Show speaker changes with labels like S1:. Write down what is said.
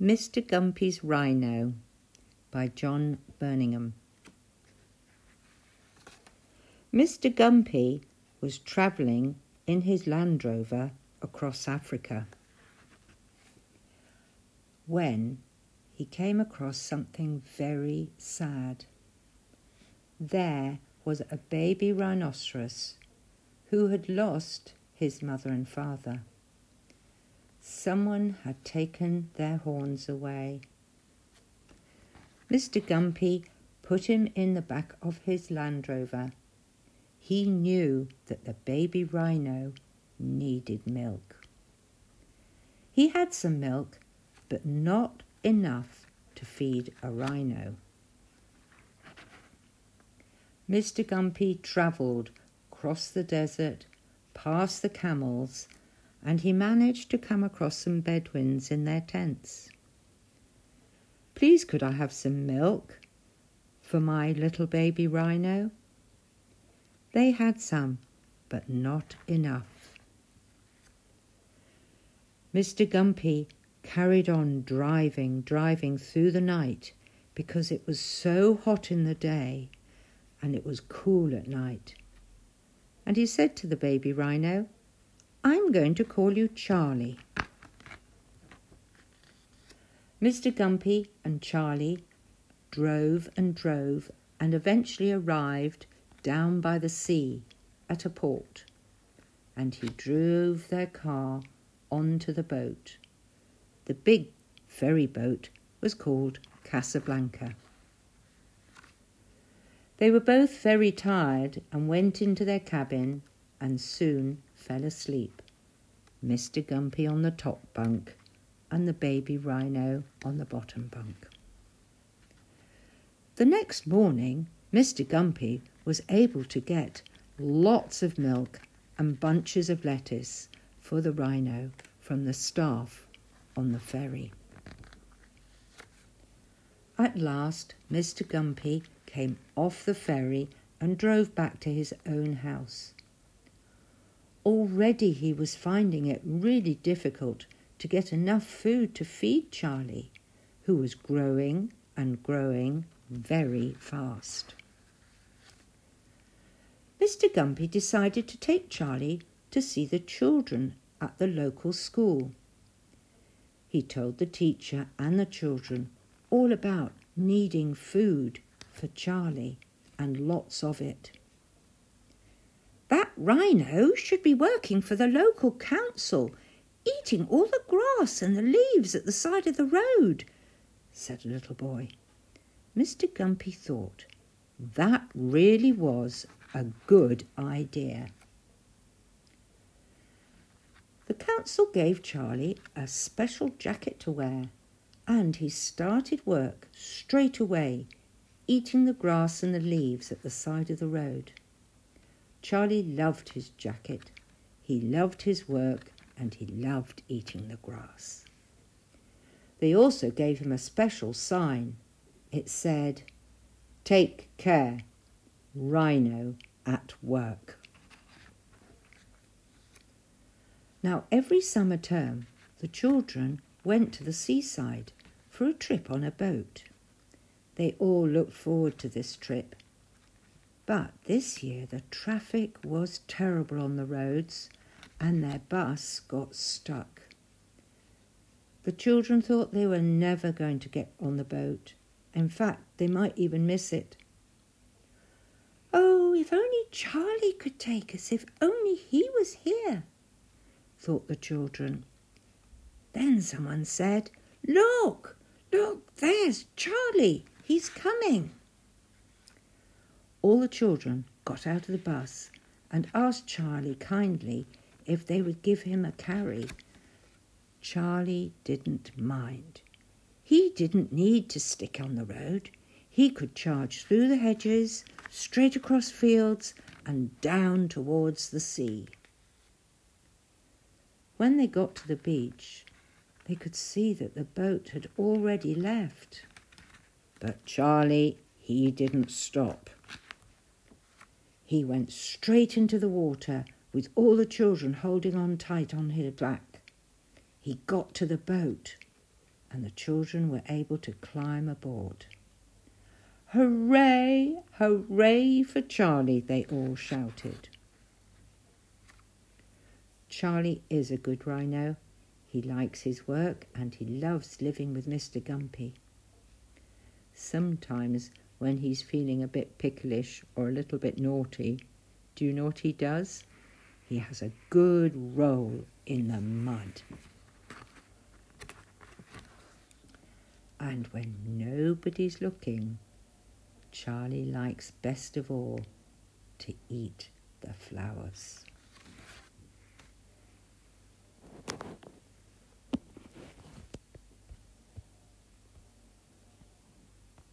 S1: Mr. Gumpy's Rhino by John Burningham. Mr. Gumpy was travelling in his Land Rover across Africa when he came across something very sad. There was a baby rhinoceros who had lost his mother and father. Someone had taken their horns away. Mr. Gumpy put him in the back of his Land Rover. He knew that the baby rhino needed milk. He had some milk, but not enough to feed a rhino. Mr. Gumpy travelled across the desert, past the camels, and he managed to come across some Bedouins in their tents. Please, could I have some milk for my little baby rhino? They had some, but not enough. Mr. Gumpy carried on driving, driving through the night because it was so hot in the day and it was cool at night. And he said to the baby rhino, I'm going to call you Charlie. Mr. Gumpy and Charlie drove and drove and eventually arrived down by the sea at a port. And he drove their car onto the boat. The big ferry boat was called Casablanca. They were both very tired and went into their cabin and soon fell asleep. Mr. Gumpy on the top bunk and the baby rhino on the bottom bunk. The next morning, Mr. Gumpy was able to get lots of milk and bunches of lettuce for the rhino from the staff on the ferry. At last, Mr. Gumpy came off the ferry and drove back to his own house. Already he was finding it really difficult to get enough food to feed Charlie, who was growing and growing very fast. Mr. Gumpy decided to take Charlie to see the children at the local school. He told the teacher and the children all about needing food for Charlie and lots of it. Rhino should be working for the local council eating all the grass and the leaves at the side of the road, said a little boy. Mr. Gumpy thought that really was a good idea. The council gave Charlie a special jacket to wear, and he started work straight away, eating the grass and the leaves at the side of the road. Charlie loved his jacket, he loved his work, and he loved eating the grass. They also gave him a special sign. It said, Take care, Rhino at work. Now, every summer term, the children went to the seaside for a trip on a boat. They all looked forward to this trip. But this year the traffic was terrible on the roads and their bus got stuck. The children thought they were never going to get on the boat. In fact, they might even miss it. Oh, if only Charlie could take us, if only he was here, thought the children. Then someone said, Look, look, there's Charlie. He's coming. All the children got out of the bus and asked Charlie kindly if they would give him a carry. Charlie didn't mind. He didn't need to stick on the road. He could charge through the hedges, straight across fields, and down towards the sea. When they got to the beach, they could see that the boat had already left. But Charlie, he didn't stop. He went straight into the water with all the children holding on tight on his back. He got to the boat. and the children were able to climb aboard. Hooray! Hooray for Charlie, they all shouted. Charlie is a good rhino. He likes his work and he loves living with Mr. Gumpy. Sometimes, when he's feeling a bit picklish or a little bit naughty, do you know what he does? He has a good roll in the mud. And when nobody's looking, Charlie likes best of all to eat the flowers.